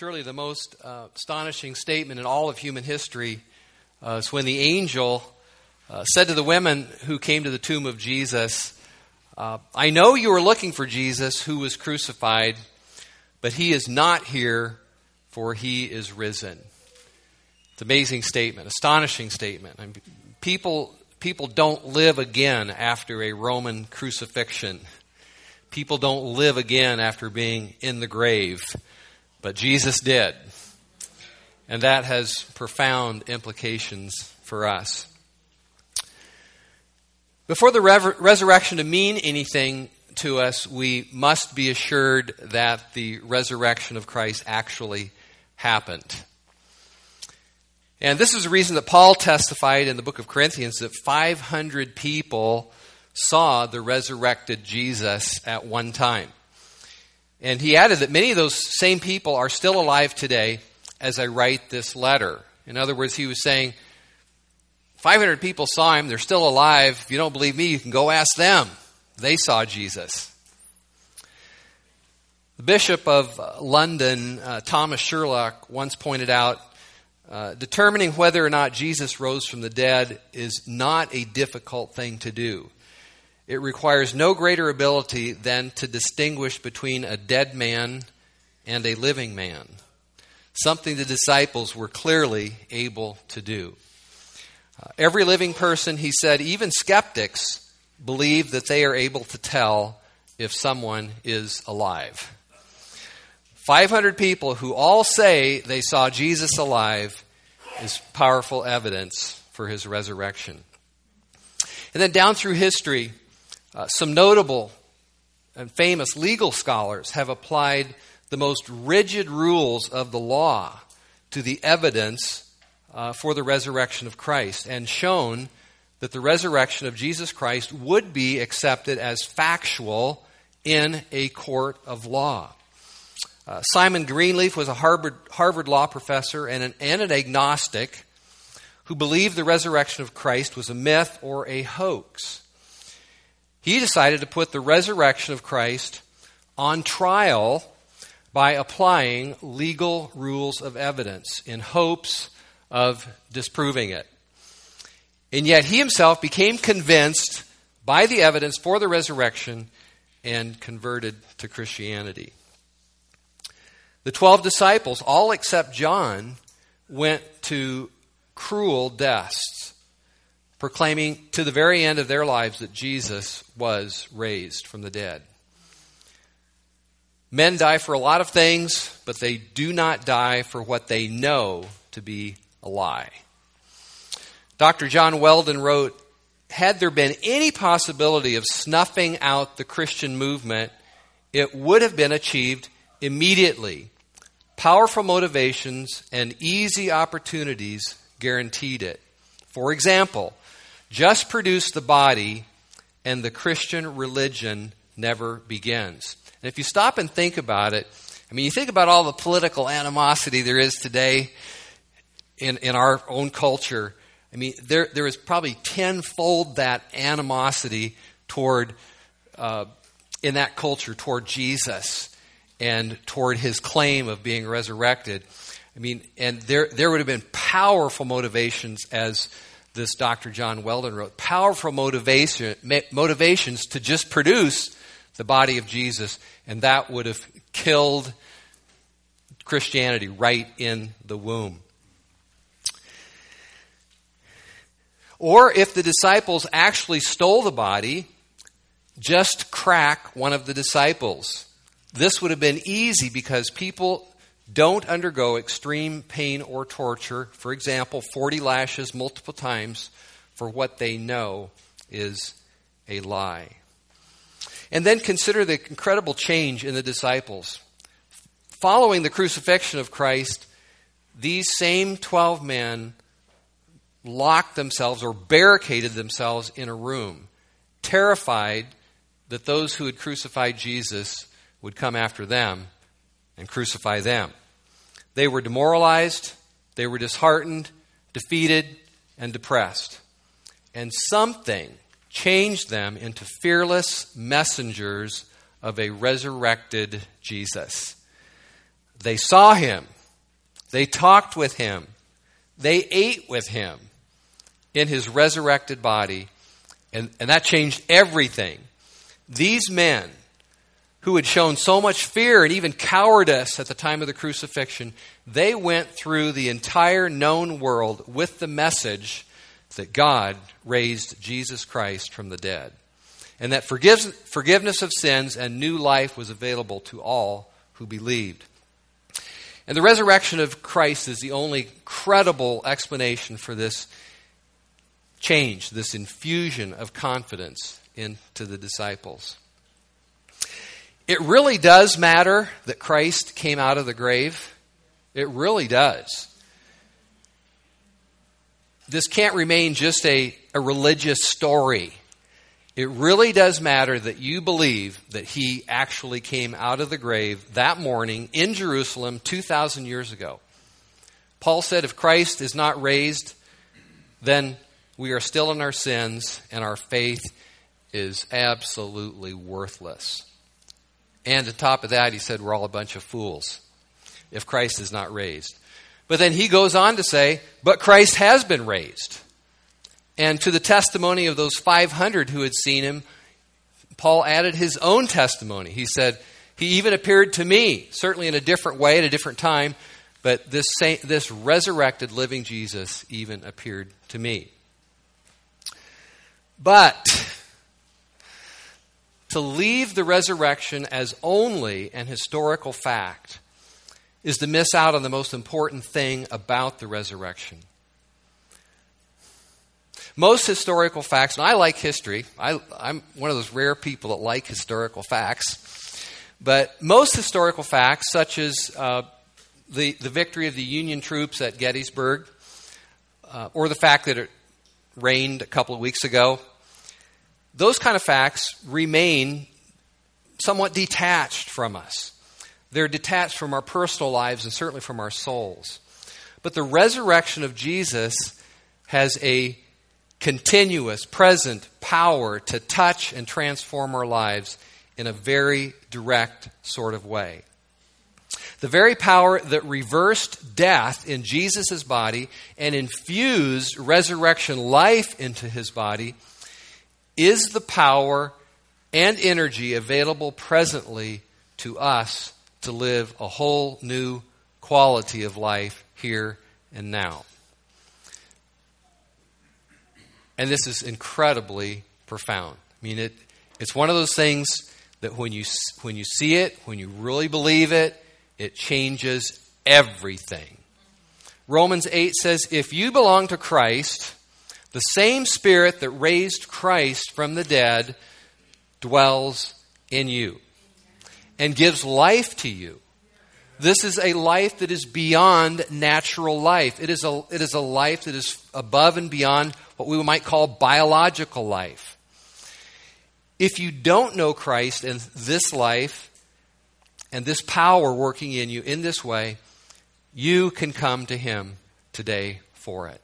Surely the most uh, astonishing statement in all of human history uh, is when the angel uh, said to the women who came to the tomb of Jesus, uh, I know you are looking for Jesus who was crucified, but he is not here, for he is risen. It's an amazing statement, astonishing statement. I mean, people, people don't live again after a Roman crucifixion. People don't live again after being in the grave. But Jesus did. And that has profound implications for us. Before the resurrection to mean anything to us, we must be assured that the resurrection of Christ actually happened. And this is the reason that Paul testified in the book of Corinthians that 500 people saw the resurrected Jesus at one time. And he added that many of those same people are still alive today as I write this letter. In other words, he was saying, 500 people saw him, they're still alive. If you don't believe me, you can go ask them. They saw Jesus. The Bishop of London, uh, Thomas Sherlock, once pointed out uh, determining whether or not Jesus rose from the dead is not a difficult thing to do. It requires no greater ability than to distinguish between a dead man and a living man, something the disciples were clearly able to do. Uh, every living person, he said, even skeptics, believe that they are able to tell if someone is alive. 500 people who all say they saw Jesus alive is powerful evidence for his resurrection. And then down through history, uh, some notable and famous legal scholars have applied the most rigid rules of the law to the evidence uh, for the resurrection of Christ and shown that the resurrection of Jesus Christ would be accepted as factual in a court of law. Uh, Simon Greenleaf was a Harvard, Harvard law professor and an, and an agnostic who believed the resurrection of Christ was a myth or a hoax he decided to put the resurrection of Christ on trial by applying legal rules of evidence in hopes of disproving it. And yet he himself became convinced by the evidence for the resurrection and converted to Christianity. The 12 disciples, all except John, went to cruel deaths proclaiming to the very end of their lives that Jesus was raised from the dead. Men die for a lot of things, but they do not die for what they know to be a lie. Dr. John Weldon wrote Had there been any possibility of snuffing out the Christian movement, it would have been achieved immediately. Powerful motivations and easy opportunities guaranteed it. For example, just produce the body, and the Christian religion never begins. And if you stop and think about it, I mean, you think about all the political animosity there is today in, in our own culture. I mean, there, there is probably tenfold that animosity toward, uh, in that culture, toward Jesus and toward his claim of being resurrected. I mean, and there, there would have been powerful motivations as this Dr. John Weldon wrote, powerful motivation, motivations to just produce the body of Jesus, and that would have killed Christianity right in the womb. Or if the disciples actually stole the body, just crack one of the disciples. This would have been easy because people don't undergo extreme pain or torture, for example, 40 lashes multiple times, for what they know is a lie. And then consider the incredible change in the disciples. Following the crucifixion of Christ, these same 12 men locked themselves or barricaded themselves in a room, terrified that those who had crucified Jesus would come after them and crucify them. They were demoralized, they were disheartened, defeated, and depressed. And something changed them into fearless messengers of a resurrected Jesus. They saw him. They talked with him. They ate with him in his resurrected body. And, and that changed everything. These men who had shown so much fear and even cowardice at the time of the crucifixion, they went through the entire known world with the message that God raised Jesus Christ from the dead. And that forgiveness of sins and new life was available to all who believed. And the resurrection of Christ is the only credible explanation for this change, this infusion of confidence into the disciples. It really does matter that Christ came out of the grave. It really does. This can't remain just a, a religious story. It really does matter that you believe that he actually came out of the grave that morning in Jerusalem 2,000 years ago. Paul said, if Christ is not raised, then we are still in our sins and our faith is absolutely worthless. And on top of that, he said, we're all a bunch of fools if Christ is not raised. But then he goes on to say, but Christ has been raised. And to the testimony of those 500 who had seen him, Paul added his own testimony. He said, He even appeared to me, certainly in a different way at a different time, but this, this resurrected living Jesus even appeared to me. But to leave the resurrection as only an historical fact is to miss out on the most important thing about the resurrection. Most historical facts, and I like history, I, am one of those rare people that like historical facts, but most historical facts, such as uh, the, the victory of the Union troops at Gettysburg, uh, or the fact that it rained a couple of weeks ago, those kind of facts remain somewhat detached from us. They're detached from our personal lives and certainly from our souls. But the resurrection of Jesus has a continuous, present power to touch and transform our lives in a very direct sort of way. The very power that reversed death in Jesus' body and infused resurrection life into his body is the power and energy available presently to us to live a whole new quality of life here and now. And this is incredibly profound. I mean, it, it's one of those things that when you, when you see it, when you really believe it, it changes everything. Romans 8 says, If you belong to Christ, the same Spirit that raised Christ from the dead dwells in you and gives life to you. This is a life that is beyond natural life. It is a, it is a life that is above and beyond what we might call biological life. If you don't know Christ and this life and this power working in you in this way, you can come to Him today for it.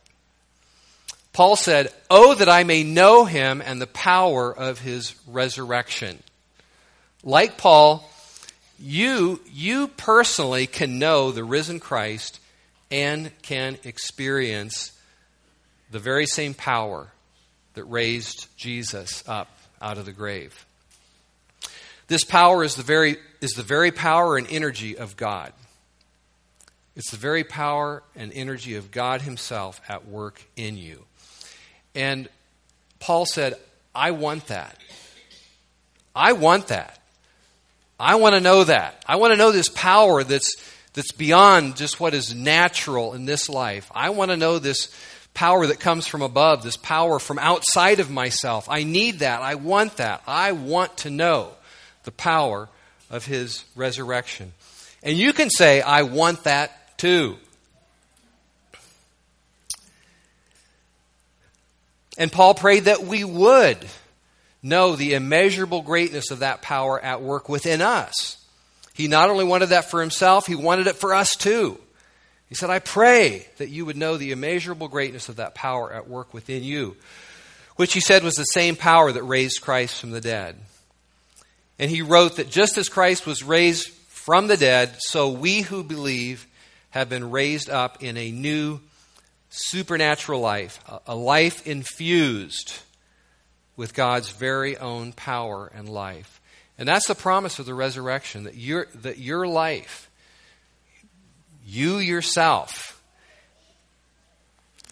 Paul said, Oh, that I may know him and the power of his resurrection. Like Paul, you, you personally can know the risen Christ and can experience the very same power that raised Jesus up out of the grave. This power is the very, is the very power and energy of God. It's the very power and energy of God Himself at work in you. And Paul said, I want that. I want that. I want to know that. I want to know this power that's, that's beyond just what is natural in this life. I want to know this power that comes from above, this power from outside of myself. I need that. I want that. I want to know the power of his resurrection. And you can say, I want that too. And Paul prayed that we would know the immeasurable greatness of that power at work within us. He not only wanted that for himself, he wanted it for us too. He said, I pray that you would know the immeasurable greatness of that power at work within you, which he said was the same power that raised Christ from the dead. And he wrote that just as Christ was raised from the dead, so we who believe have been raised up in a new supernatural life, a life infused with God's very own power and life. And that's the promise of the resurrection that your, that your life, you yourself,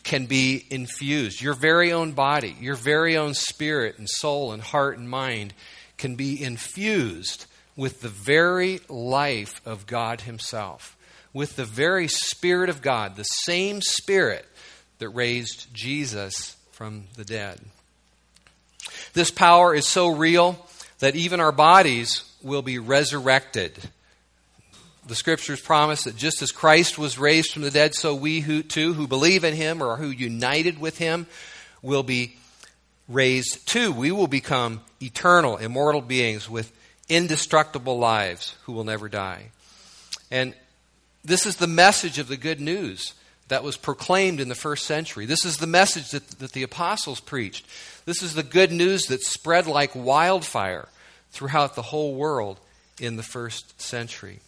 can be infused. Your very own body, your very own spirit and soul and heart and mind can be infused with the very life of God Himself, with the very Spirit of God, the same Spirit that raised Jesus from the dead. This power is so real that even our bodies will be resurrected. The scriptures promise that just as Christ was raised from the dead, so we who, too, who believe in him or who united with him, will be raised too. We will become eternal, immortal beings with indestructible lives who will never die. And this is the message of the good news that was proclaimed in the first century. This is the message that, that the apostles preached. This is the good news that spread like wildfire throughout the whole world in the first century.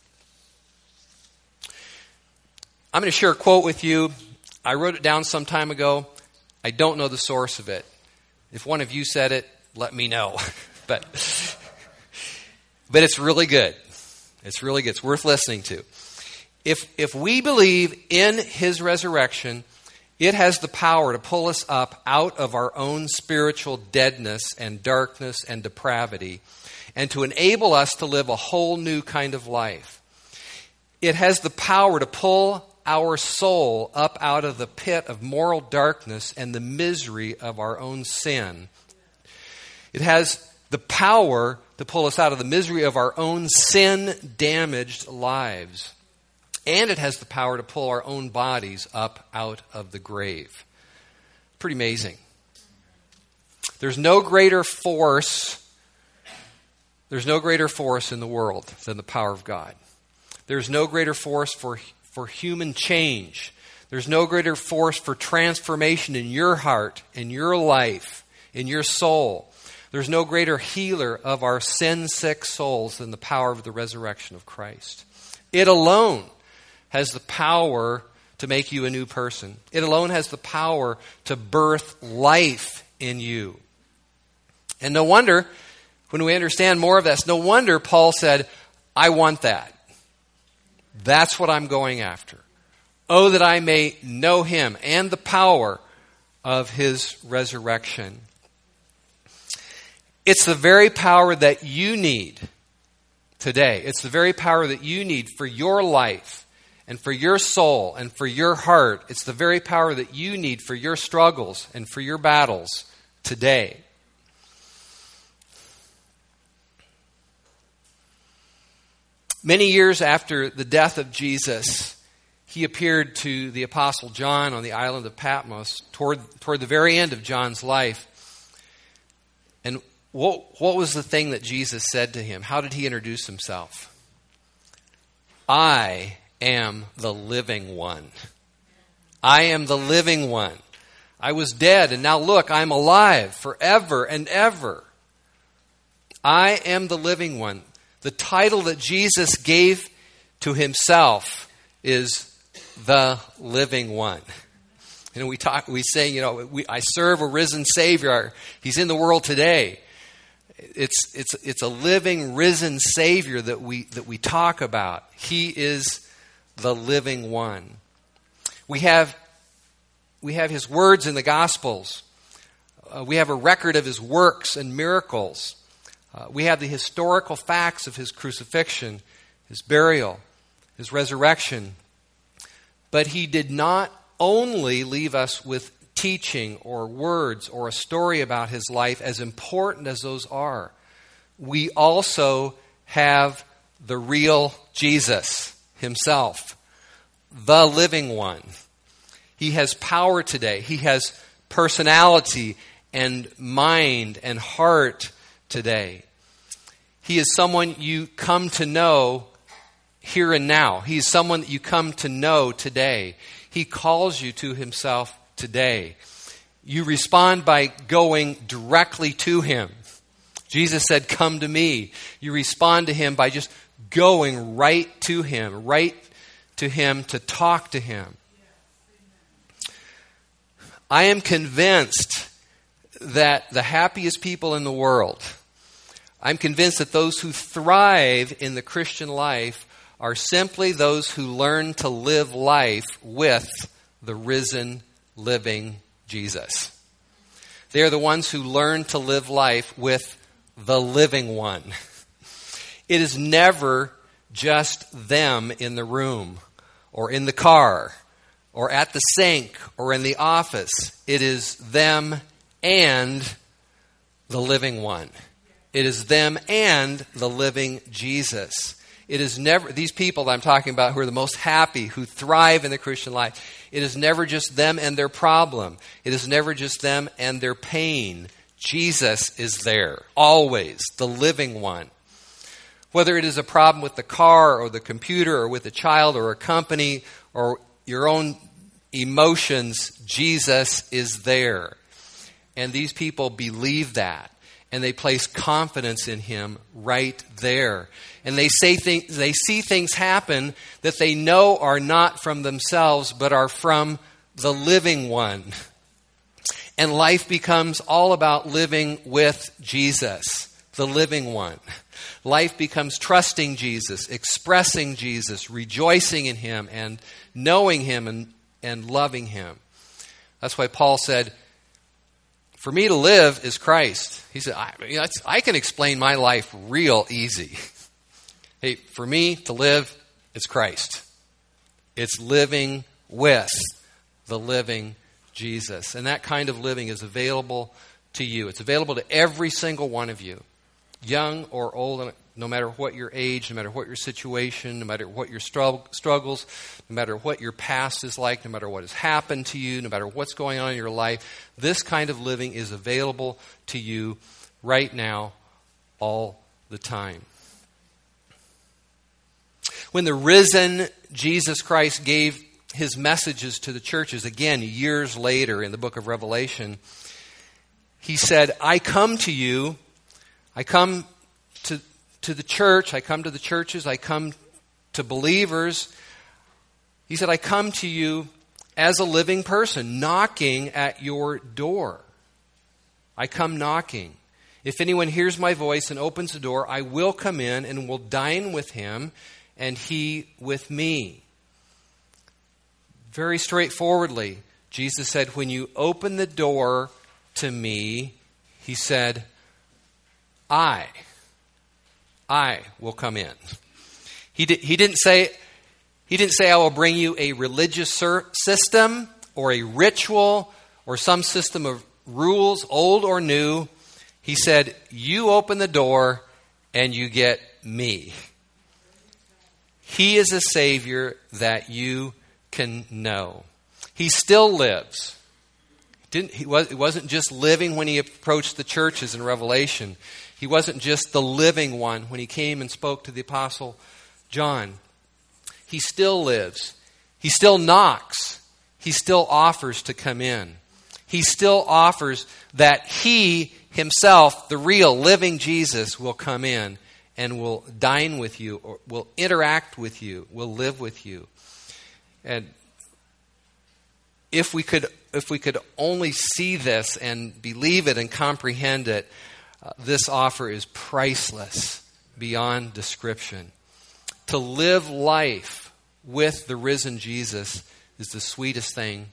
I'm going to share a quote with you. I wrote it down some time ago. I don't know the source of it. If one of you said it, let me know. but, but it's really good. It's really good. It's worth listening to. If, if we believe in his resurrection, it has the power to pull us up out of our own spiritual deadness and darkness and depravity and to enable us to live a whole new kind of life. It has the power to pull our soul up out of the pit of moral darkness and the misery of our own sin. It has the power to pull us out of the misery of our own sin damaged lives. And it has the power to pull our own bodies up out of the grave. Pretty amazing. There's no greater force there's no greater force in the world than the power of God. There's no greater force for, for human change. There's no greater force for transformation in your heart, in your life, in your soul. There's no greater healer of our sin sick souls than the power of the resurrection of Christ. It alone has the power to make you a new person. It alone has the power to birth life in you. And no wonder when we understand more of this, no wonder Paul said, I want that. That's what I'm going after. Oh, that I may know him and the power of his resurrection. It's the very power that you need today. It's the very power that you need for your life and for your soul and for your heart. It's the very power that you need for your struggles and for your battles today. Many years after the death of Jesus, he appeared to the Apostle John on the island of Patmos toward, toward the very end of John's life. And what, what was the thing that Jesus said to him? How did he introduce himself? I am the living one. I am the living one. I was dead, and now look, I'm alive forever and ever. I am the living one. The title that Jesus gave to himself is the living one. You know, we talk, we say, you know, we, I serve a risen Savior. He's in the world today. It's, it's, it's a living, risen Savior that we, that we talk about. He is the living one. We have, we have His words in the Gospels. Uh, we have a record of His works and miracles. Uh, we have the historical facts of his crucifixion, his burial, his resurrection. But he did not only leave us with teaching or words or a story about his life, as important as those are. We also have the real Jesus himself, the living one. He has power today. He has personality and mind and heart today. He is someone you come to know here and now. He is someone that you come to know today. He calls you to himself today. You respond by going directly to him. Jesus said, Come to me. You respond to him by just going right to Him, right to Him to talk to Him. I am convinced that the happiest people in the world, I'm convinced that those who thrive in the Christian life are simply those who learn to live life with the risen, living Jesus. They are the ones who learn to live life with the living one. It is never just them in the room or in the car or at the sink or in the office. It is them and the living one. It is them and the living Jesus. It is never, these people that I'm talking about who are the most happy, who thrive in the Christian life, it is never just them and their problem. It is never just them and their pain. Jesus is there, always, the living one. Whether it is a problem with the car or the computer or with a child or a company or your own emotions, Jesus is there. And these people believe that and they place confidence in him right there. And they say things, they see things happen that they know are not from themselves but are from the living one. And life becomes all about living with Jesus, the living one. Life becomes trusting Jesus, expressing Jesus, rejoicing in him and knowing him and, and loving him. That's why Paul said, for me to live is Christ. He said, I, I can explain my life real easy. hey, for me to live is Christ. It's living with the living Jesus. And that kind of living is available to you. It's available to every single one of you, young or old, no matter what your age, no matter what your situation, no matter what your struggles, no matter what your past is like, no matter what has happened to you, no matter what's going on in your life, this kind of living is available to you right now, all the time. When the risen Jesus Christ gave his messages to the churches, again, years later in the book of Revelation, he said, I come to you, I come to to the church, I come to the churches, I come to believers. He said, I come to you as a living person, knocking at your door. I come knocking. If anyone hears my voice and opens the door, I will come in and will dine with him and he with me. Very straightforwardly, Jesus said, When you open the door to me, he said, I I will come in. He, did, he didn't say, he didn't say, I will bring you a religious system or a ritual or some system of rules, old or new. He said, You open the door and you get me. He is a Savior that you can know. He still lives. Didn't, he, was, it wasn't just living when he approached the churches in Revelation. He wasn't just the living one when he came and spoke to the Apostle John. He still lives. He still knocks. He still offers to come in. He still offers that he himself, the real living Jesus, will come in and will dine with you, or will interact with you, will live with you. And if we could if we could only see this and believe it and comprehend it, this offer is priceless beyond description. To live life with the risen Jesus is the sweetest thing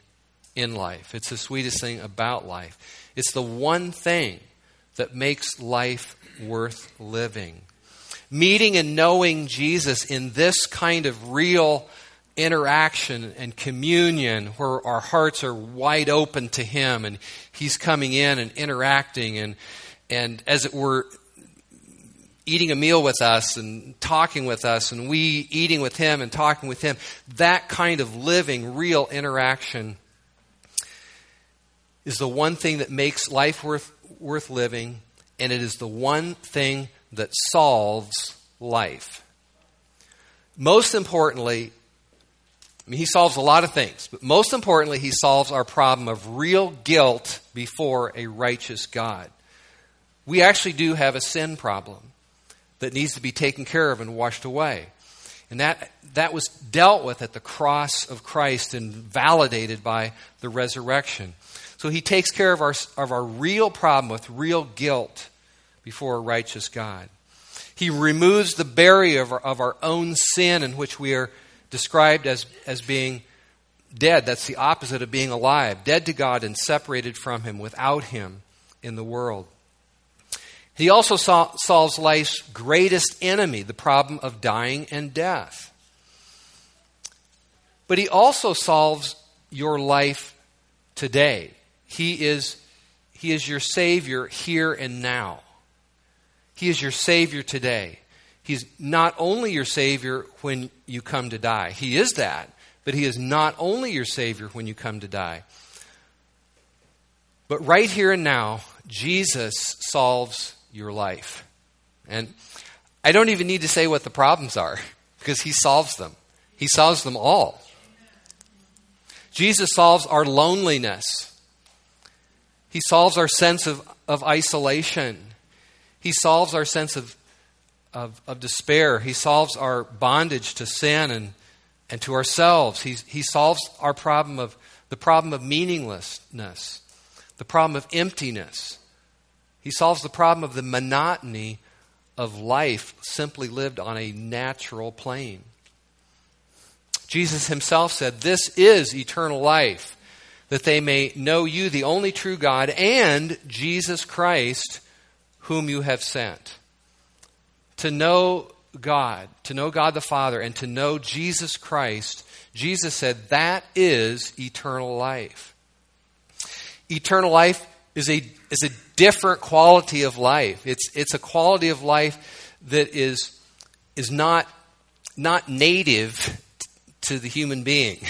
in life. It's the sweetest thing about life. It's the one thing that makes life worth living. Meeting and knowing Jesus in this kind of real interaction and communion where our hearts are wide open to Him and He's coming in and interacting and and as it were, eating a meal with us and talking with us, and we eating with him and talking with him, that kind of living, real interaction is the one thing that makes life worth, worth living, and it is the one thing that solves life. Most importantly, I mean, he solves a lot of things, but most importantly, he solves our problem of real guilt before a righteous God we actually do have a sin problem. that needs to be taken care of and washed away. And that, that was dealt with at the cross of Christ and validated by the resurrection. So he takes care of our, of our real problem with real guilt before a righteous God. He removes the barrier of our, of our own sin in which we are described as, as being dead. That's the opposite of being alive. Dead to God and separated from Him, without Him in the world. He also solves life's greatest enemy, the problem of dying and death. But he also solves your life today. He is, he is your Savior here and now. He is your Savior today. He's not only your Savior when you come to die, He is that, but He is not only your Savior when you come to die. But right here and now, Jesus solves your life. And I don't even need to say what the problems are because he solves them. He solves them all. Jesus solves our loneliness. He solves our sense of, of isolation. He solves our sense of, of, of despair. He solves our bondage to sin and, and to ourselves. He, he solves our problem of the problem of meaninglessness, the problem of emptiness. He solves the problem of the monotony of life simply lived on a natural plane. Jesus himself said, This is eternal life, that they may know you, the only true God, and Jesus Christ, whom you have sent. To know God, to know God the Father, and to know Jesus Christ, Jesus said, That is eternal life. Eternal life is a, is a different quality of life. It's, it's a quality of life that is, is not, not native to the human being.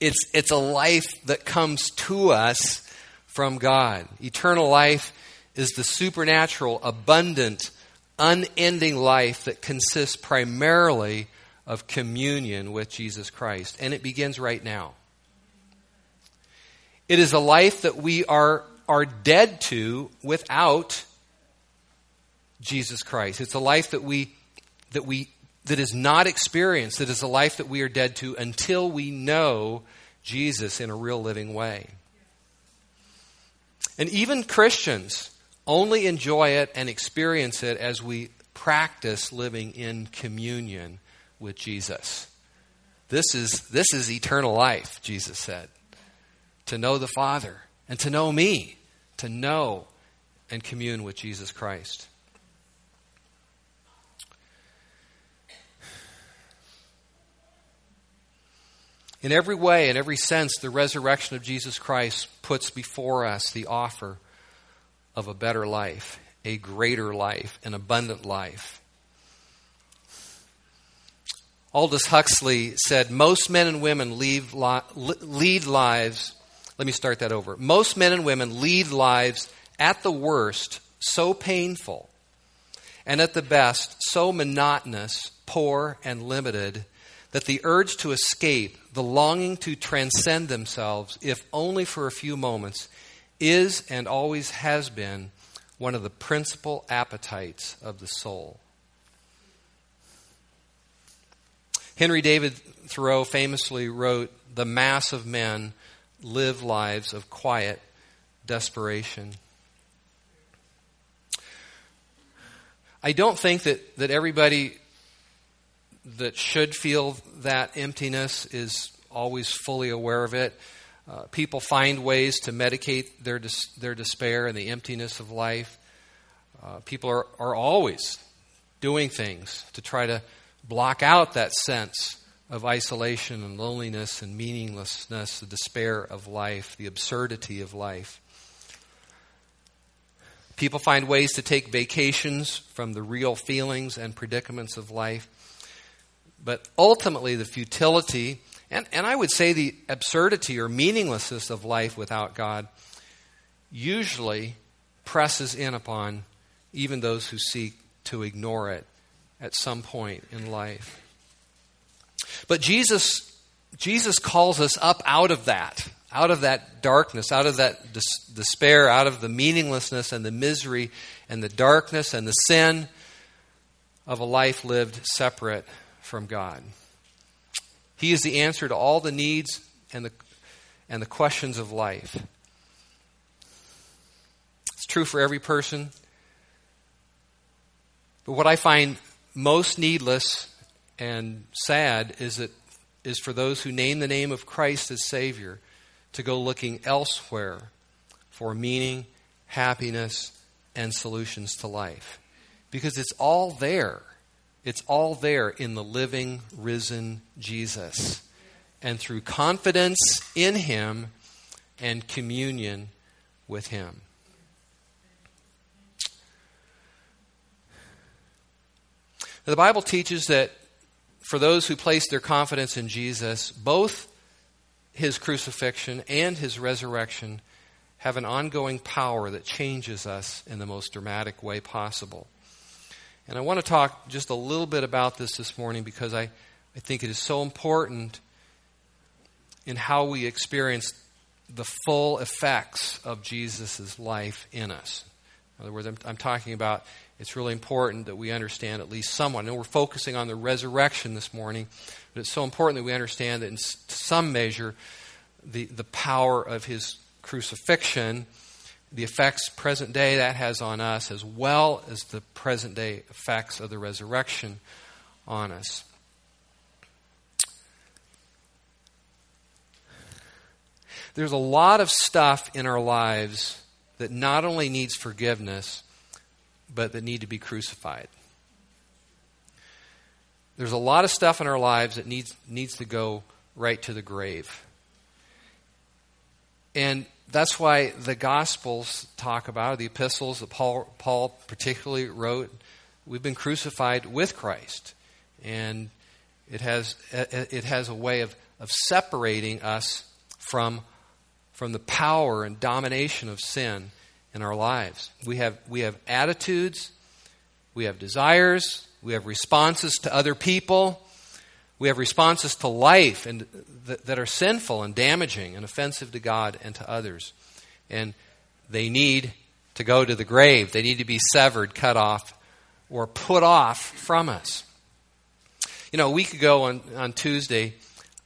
It's, it's a life that comes to us from God. Eternal life is the supernatural, abundant, unending life that consists primarily of communion with Jesus Christ. And it begins right now. It is a life that we are, are dead to without Jesus Christ. It's a life that we, that we, that is not experienced. That is a life that we are dead to until we know Jesus in a real living way. And even Christians only enjoy it and experience it as we practice living in communion with Jesus. This is, this is eternal life, Jesus said to know the Father and to know me, to know and commune with Jesus Christ. In every way, in every sense, the resurrection of Jesus Christ puts before us the offer of a better life, a greater life, an abundant life. Aldous Huxley said, Most men and women lead lives let me start that over. Most men and women lead lives at the worst so painful, and at the best so monotonous, poor, and limited that the urge to escape, the longing to transcend themselves, if only for a few moments, is and always has been one of the principal appetites of the soul. Henry David Thoreau famously wrote, The mass of men live lives of quiet desperation. I don't think that, that everybody that should feel that emptiness is always fully aware of it. Uh, people find ways to medicate their, dis- their despair and the emptiness of life. Uh, people are, are always doing things to try to block out that sense of isolation and loneliness and meaninglessness, the despair of life, the absurdity of life. People find ways to take vacations from the real feelings and predicaments of life. But ultimately, the futility, and, and I would say the absurdity or meaninglessness of life without God, usually presses in upon even those who seek to ignore it at some point in life. But Jesus, Jesus calls us up out of that, out of that darkness, out of that despair, out of the meaninglessness and the misery and the darkness and the sin. of a life lived separate from God. He is the answer to all the needs and the, and the questions of life. It's true for every person. But what I find most needless and sad is that is for those who name the name of Christ as Savior to go looking elsewhere for meaning, happiness, and solutions to life. Because it's all there. It's all there in the living, risen Jesus. And through confidence in Him and communion with Him. The Bible teaches that for those who place their confidence in Jesus, both his crucifixion and his resurrection have an ongoing power that changes us in the most dramatic way possible. And I want to talk just a little bit about this this morning because I, I think it is so important in how we experience the full effects of Jesus' life in us. In other words, I'm, I'm talking about it's really important that we understand at least someone. I know we're focusing on the resurrection this morning, but it's so important that we understand that in some measure the, the power of his crucifixion, the effects present day that has on us, as well as the present day effects of the resurrection on us. There's a lot of stuff in our lives that not only needs forgiveness, but that need to be crucified. There's a lot of stuff in our lives that needs, needs to go right to the grave. And that's why the Gospels talk about, the epistles that Paul, Paul particularly wrote, we've been crucified with Christ. And it has, it has a way of, of separating us from, from the power and domination of sin in our lives. We have, we have attitudes, we have desires, we have responses to other people, we have responses to life and th- that are sinful and damaging and offensive to God and to others. And they need to go to the grave. They need to be severed, cut off, or put off from us. You know, a week ago on, on Tuesday,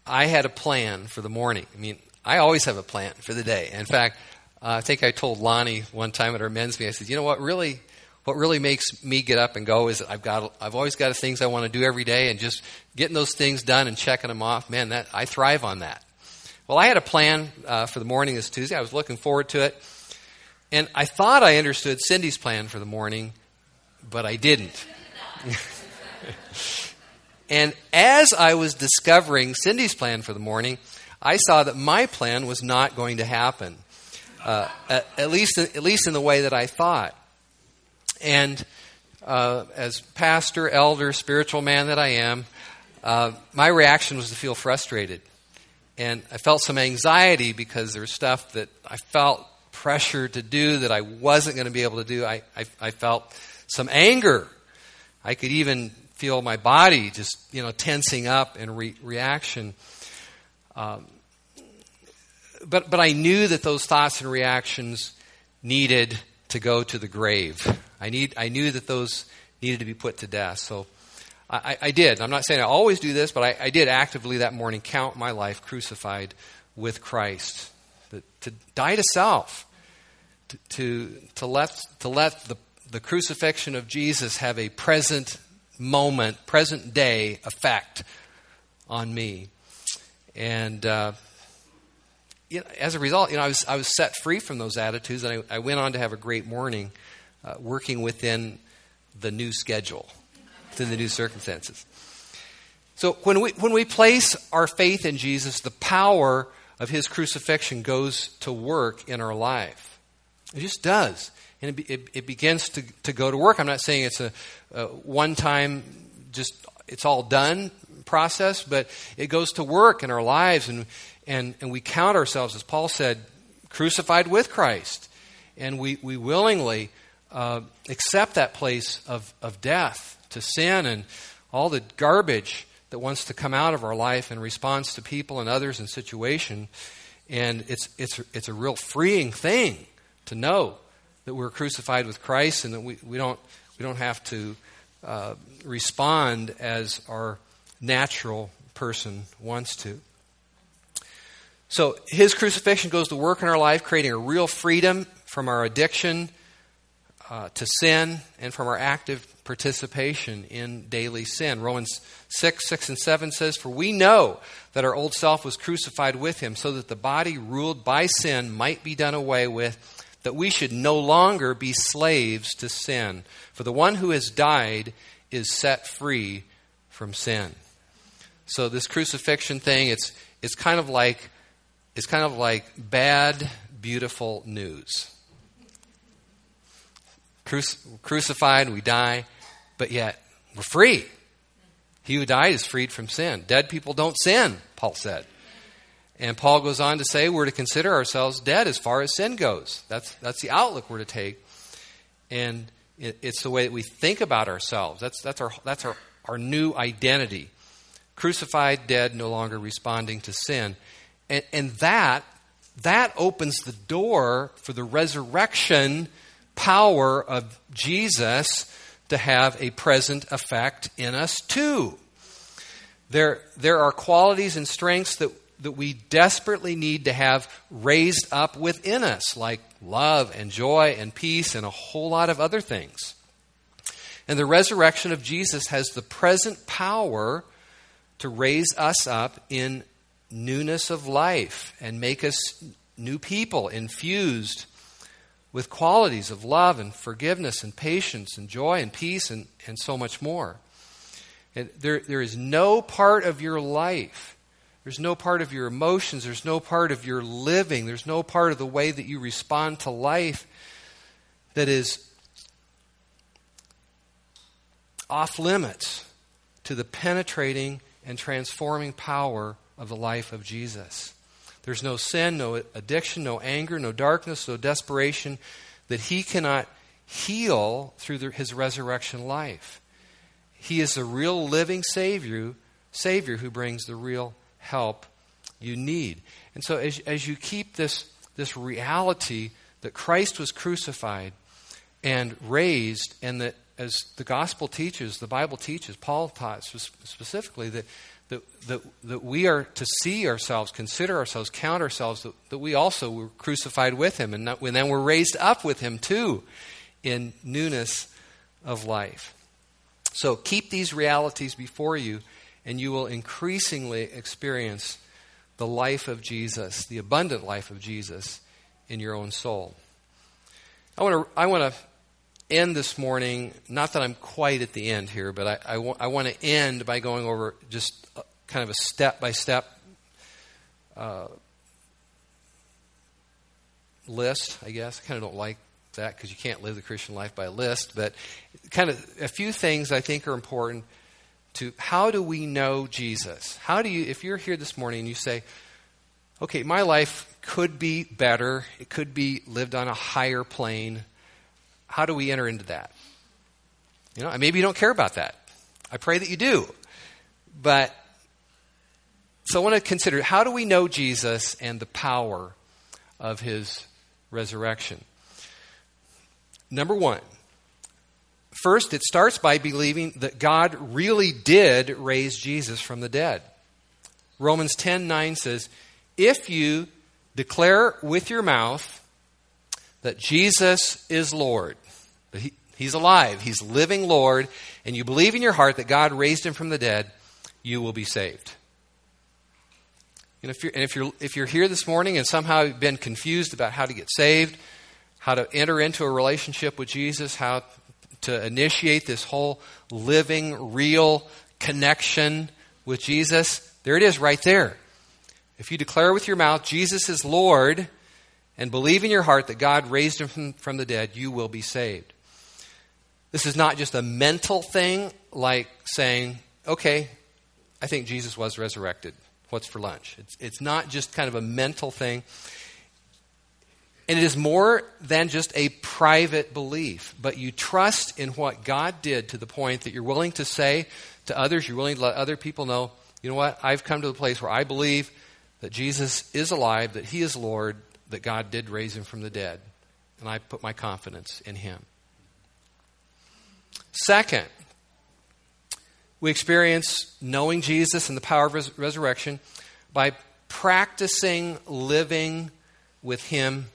I had a plan for the morning. I mean, I always have a plan for the day. In fact, uh, I think I told Lonnie one time at our men's meeting, I said, you know what really, what really makes me get up and go is that I've got, I've always got things I want to do every day and just getting those things done and checking them off. Man, that, I thrive on that. Well, I had a plan uh, for the morning this Tuesday. I was looking forward to it. And I thought I understood Cindy's plan for the morning, but I didn't. and as I was discovering Cindy's plan for the morning, I saw that my plan was not going to happen uh, at, at, least at least in the way that I thought. And uh, as pastor, elder, spiritual man that I am, uh, my reaction was to feel frustrated, and I felt some anxiety because there was stuff that I felt pressure to do that I wasn't going to be able to do. I, I, I felt some anger. I could even feel my body just you know tensing up in re- reaction. Um, but, but I knew that those thoughts and reactions needed to go to the grave. I, need, I knew that those needed to be put to death. So I, I did. I'm not saying I always do this, but I, I, did actively that morning count my life crucified with Christ. To, to die to self, to, to, to, let, to let the, the crucifixion of Jesus have a present moment, present day effect on me. And uh, you know, as a result, you know, I was, I was set free from those attitudes, and I, I went on to have a great morning uh, working within the new schedule, within the new circumstances. So when we, when we place our faith in Jesus, the power of his crucifixion goes to work in our life. It just does. And it, it, it begins to, to go to work. I'm not saying it's a, a one time, just it's all done process, but it goes to work in our lives. And, and, and we count ourselves, as Paul said, crucified with Christ. And we, we willingly uh, accept that place of, of death to sin and all the garbage that wants to come out of our life in response to people and others and situation. And it's, it's, it's a real freeing thing to know that we're crucified with Christ and that we, we, don't, we don't have to uh, respond as our natural person wants to. So his crucifixion goes to work in our life, creating a real freedom from our addiction uh, to sin and from our active participation in daily sin. Romans 6, 6 and 7 says, For we know that our old self was crucified with him, so that the body ruled by sin might be done away with, that we should no longer be slaves to sin. For the one who has died is set free from sin. So this crucifixion thing, it's, it's kind of like it's kind of like bad, beautiful news. Cruci- crucified, we die, but yet we're free. He who died is freed from sin. Dead people don't sin, Paul said. And Paul goes on to say we're to consider ourselves dead as far as sin goes. That's, that's the outlook we're to take. And it, it's the way that we think about ourselves. That's, that's, our, that's our, our new identity. Crucified, dead, no longer responding to sin. And, and that, that opens the door for the resurrection power of Jesus to have a present effect in us too. There, there are qualities and strengths that, that we desperately need to have raised up within us, like love and joy and peace and a whole lot of other things. And the resurrection of Jesus has the present power to raise us up in newness of life and make us new people, infused with qualities of love and forgiveness and patience and joy and peace and, and so much more. And there, there is no part of your life, there's no part of your emotions, there's no part of your living, there's no part of the way that you respond to life that is off limits to the penetrating and transforming power of the life of Jesus. There's no sin, no addiction, no anger, no darkness, no desperation that he cannot heal through the, his resurrection life. He is the real living Savior, Savior who brings the real help you need. And so as, as you keep this, this reality that Christ was crucified and raised, and that as the gospel teaches, the Bible teaches, Paul taught specifically that that, that, that we are to see ourselves, consider ourselves, count ourselves, that, that we also were crucified with him, and, and then we're raised up with him too in newness of life. So keep these realities before you, and you will increasingly experience the life of Jesus, the abundant life of Jesus in your own soul. I want to, I want to end this morning, not that I'm quite at the end here, but I, I, want to end by going over just kind of a step by step list, I guess. I kind of don't like that because you can't live the Christian life by a list, but kind of a few things I think are important to how do we know Jesus? How do you, if you're here this morning and you say, okay, my life could be better, it could be lived on a higher plane how do we enter into that? You know, maybe you don't care about that. I pray that you do. But so I want to consider how do we know Jesus and the power of his resurrection? Number one, first, it starts by believing that God really did raise Jesus from the dead. Romans 10 9 says, If you declare with your mouth that Jesus is Lord, that he, He's alive, He's living Lord, and you believe in your heart that God raised Him from the dead, you will be saved. And if you're, and if you're, if you're here this morning and somehow you've been confused about how to get saved, how to enter into a relationship with Jesus, how to initiate this whole living, real connection with Jesus, there it is right there. If you declare with your mouth Jesus is Lord, and believe in your heart that God raised him from, from the dead, you will be saved. This is not just a mental thing like saying, okay, I think Jesus was resurrected. What's for lunch? It's, it's not just kind of a mental thing. And it is more than just a private belief, but you trust in what God did to the point that you're willing to say to others, you're willing to let other people know, you know what, I've come to the place where I believe that Jesus is alive, that He is Lord, that God did raise him from the dead, and I put my confidence in him. Second, We experience knowing Jesus and the power of res- resurrection by practicing living with Him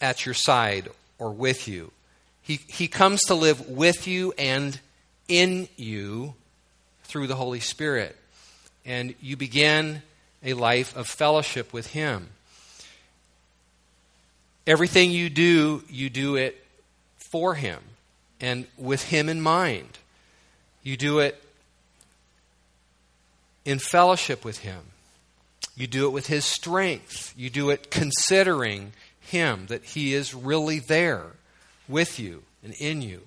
at your side or with you. He, he comes to live with you and in you through the Holy Spirit. And you begin a life of fellowship with Him. Everything you do, you do it for Him and with Him in mind. You do it in fellowship with Him. You do it with His strength. You do it considering Him, that He is really there with you and in you.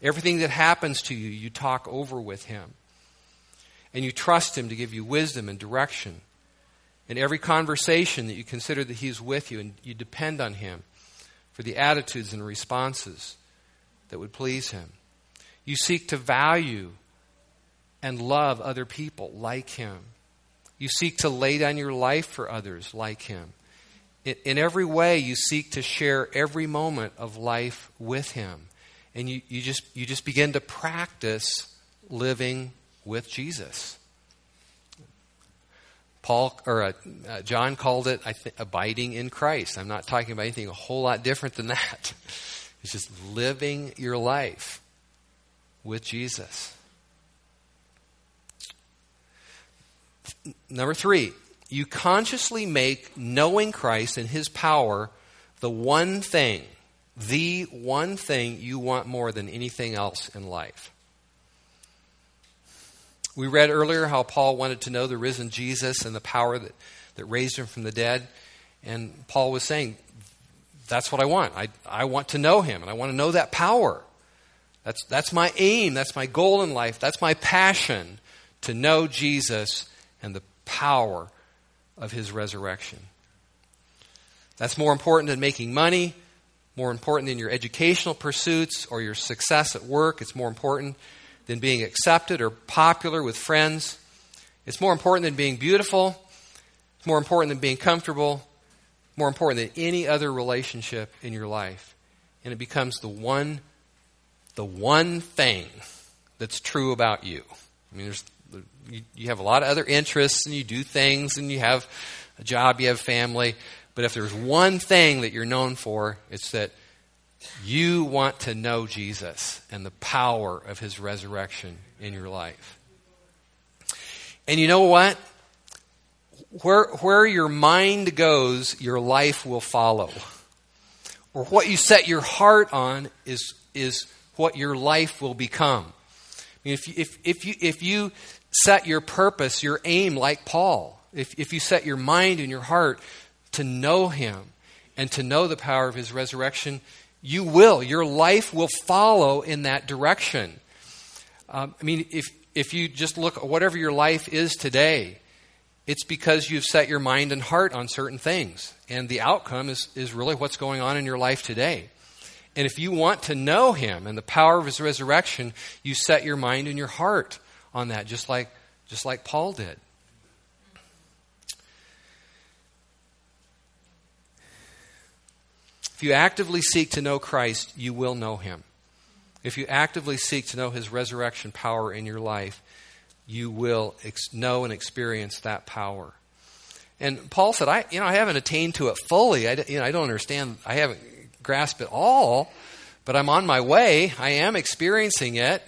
Everything that happens to you, you talk over with Him. And you trust Him to give you wisdom and direction. In every conversation that you consider that He is with you, and you depend on Him for the attitudes and responses that would please Him. You seek to value and love other people like Him. You seek to lay down your life for others like Him. In, every way, you seek to share every moment of life with Him. And you, you, just, you just begin to practice living with Jesus. Paul or uh, uh, John called it, think, abiding in Christ. I'm not talking about anything a whole lot different than that. It's just living your life with Jesus. Number three, you consciously make knowing Christ and his power the one thing, the one thing you want more than anything else in life. We read earlier how Paul wanted to know the risen Jesus and the power that, that raised him from the dead. And Paul was saying, That's what I want. I, I want to know him, and I want to know that power. That's, that's my aim. That's my goal in life. That's my passion to know Jesus and the power of his resurrection. That's more important than making money, more important than your educational pursuits or your success at work. It's more important than being accepted or popular with friends. It's more important than being beautiful. It's more important than being comfortable. More important than any other relationship in your life. And it becomes the one, the one thing that's true about you. I mean, there's you, you have a lot of other interests and you do things and you have a job, you have family. But if there's one thing that you're known for, it's that you want to know Jesus and the power of his resurrection in your life. And you know what? Where, where your mind goes, your life will follow. Or what you set your heart on is, is what your life will become. I mean, if, you, if, if, you, if you set your purpose, your aim like Paul, if, if you set your mind and your heart to know him and to know the power of his resurrection, you will. Your life will follow in that direction. Um, I mean, if, if you just look at whatever your life is today, it's because you've set your mind and heart on certain things. And the outcome is, is really what's going on in your life today. And if you want to know Him and the power of His resurrection, you set your mind and your heart on that, just like, just like Paul did. If you actively seek to know Christ, you will know him. If you actively seek to know his resurrection power in your life, you will ex- know and experience that power. And Paul said, I, you know, I haven't attained to it fully. I, you know, I don't understand. I haven't grasped it all, but I'm on my way. I am experiencing it.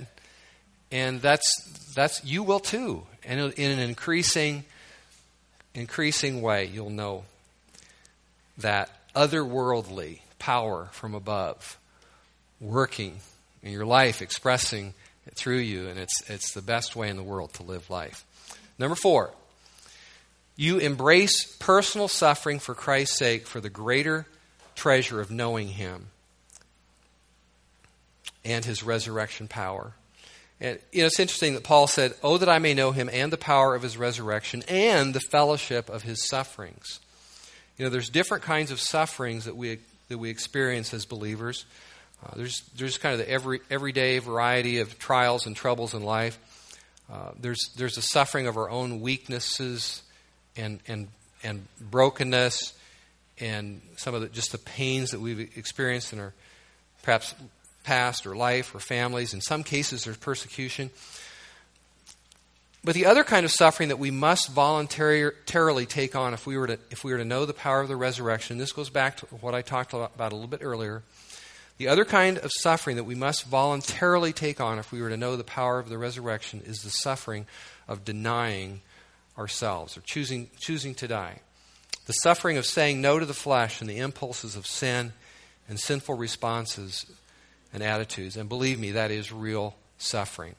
And that's, that's, you will too. And in an increasing, increasing way, you'll know that otherworldly power from above working in your life, expressing it through you, and it's, it's the best way in the world to live life. Number four, you embrace personal suffering for Christ's sake for the greater treasure of knowing Him and His resurrection power. And you know, it's interesting that Paul said, Oh, that I may know Him and the power of His resurrection and the fellowship of His sufferings. You know, there's different kinds of sufferings that we, that we experience as believers. Uh, there's, there's kind of the every, everyday variety of trials and troubles in life. Uh, there's, there's the suffering of our own weaknesses and, and, and brokenness and some of the, just the pains that we've experienced in our perhaps past or life or families. In some cases, there's persecution. But the other kind of suffering that we must voluntarily take on if we were to, if we were to know the power of the resurrection, this goes back to what I talked about a little bit earlier. The other kind of suffering that we must voluntarily take on if we were to know the power of the resurrection is the suffering of denying ourselves or choosing, choosing to die. The suffering of saying no to the flesh and the impulses of sin and sinful responses and attitudes. And believe me, that is real suffering.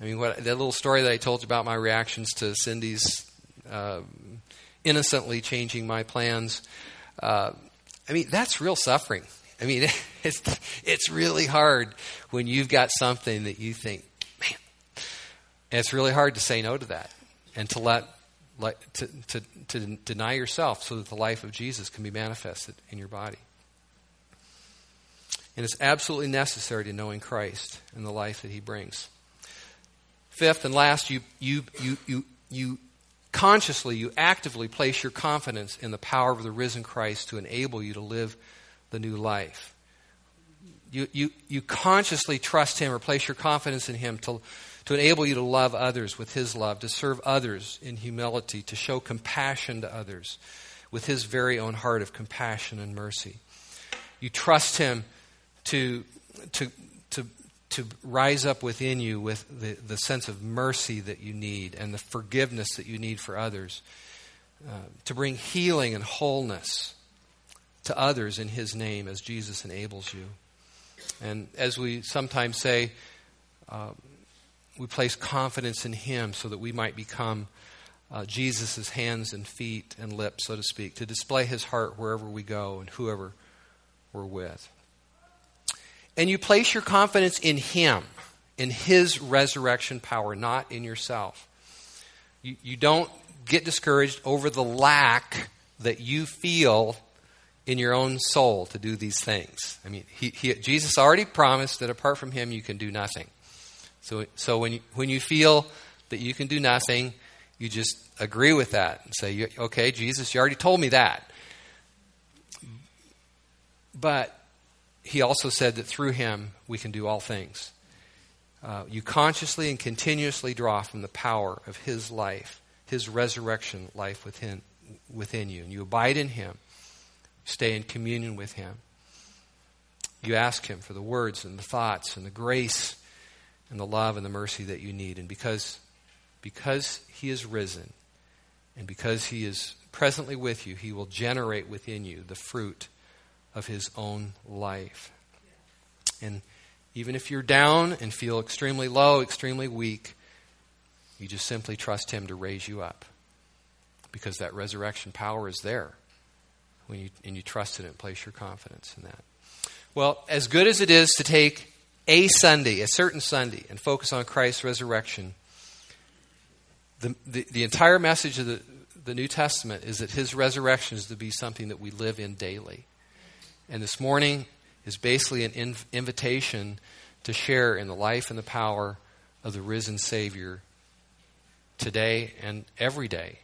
I mean, what, that little story that I told you about my reactions to Cindy's uh, innocently changing my plans. Uh, I mean, that's real suffering. I mean, it's, it's really hard when you've got something that you think, man, it's really hard to say no to that and to let, let to, to, to deny yourself so that the life of Jesus can be manifested in your body. And it's absolutely necessary to knowing Christ and the life that he brings. Fifth and last, you, you, you, you, you consciously, you actively place your confidence in the power of the risen Christ to enable you to live the new life. You, you, you consciously trust Him or place your confidence in Him to, to enable you to love others with His love, to serve others in humility, to show compassion to others with His very own heart of compassion and mercy. You trust Him to, to, to, to rise up within you with the, the sense of mercy that you need and the forgiveness that you need for others, uh, to bring healing and wholeness to others in His name as Jesus enables you. And as we sometimes say, uh, we place confidence in Him so that we might become uh, Jesus' hands and feet and lips, so to speak, to display His heart wherever we go and whoever we're with. And you place your confidence in Him, in His resurrection power, not in yourself. You, you don't get discouraged over the lack that you feel in your own soul to do these things. I mean, he, he, Jesus already promised that apart from Him, you can do nothing. So, so when, you, when you feel that you can do nothing, you just agree with that and say, okay, Jesus, you already told me that. But he also said that through him we can do all things. Uh, you consciously and continuously draw from the power of his life, his resurrection life within, within you. And you abide in him, stay in communion with him. You ask him for the words and the thoughts and the grace and the love and the mercy that you need. And because, because he is risen and because he is presently with you, he will generate within you the fruit of his own life. And even if you're down and feel extremely low, extremely weak, you just simply trust him to raise you up. Because that resurrection power is there. When you, and you trust in it, place your confidence in that. Well, as good as it is to take a Sunday, a certain Sunday, and focus on Christ's resurrection, the, the, the entire message of the, the New Testament is that his resurrection is to be something that we live in daily. And this morning is basically an inv- invitation to share in the life and the power of the risen Savior today and every day.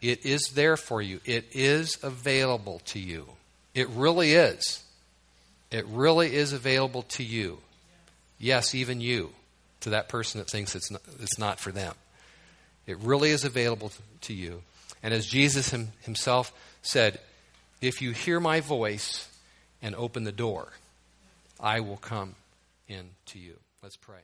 It is there for you, it is available to you. It really is. It really is available to you. Yes, even you, to that person that thinks it's not, it's not for them. It really is available to you. And as Jesus him, himself said, if you hear my voice and open the door, I will come in to you. Let's pray.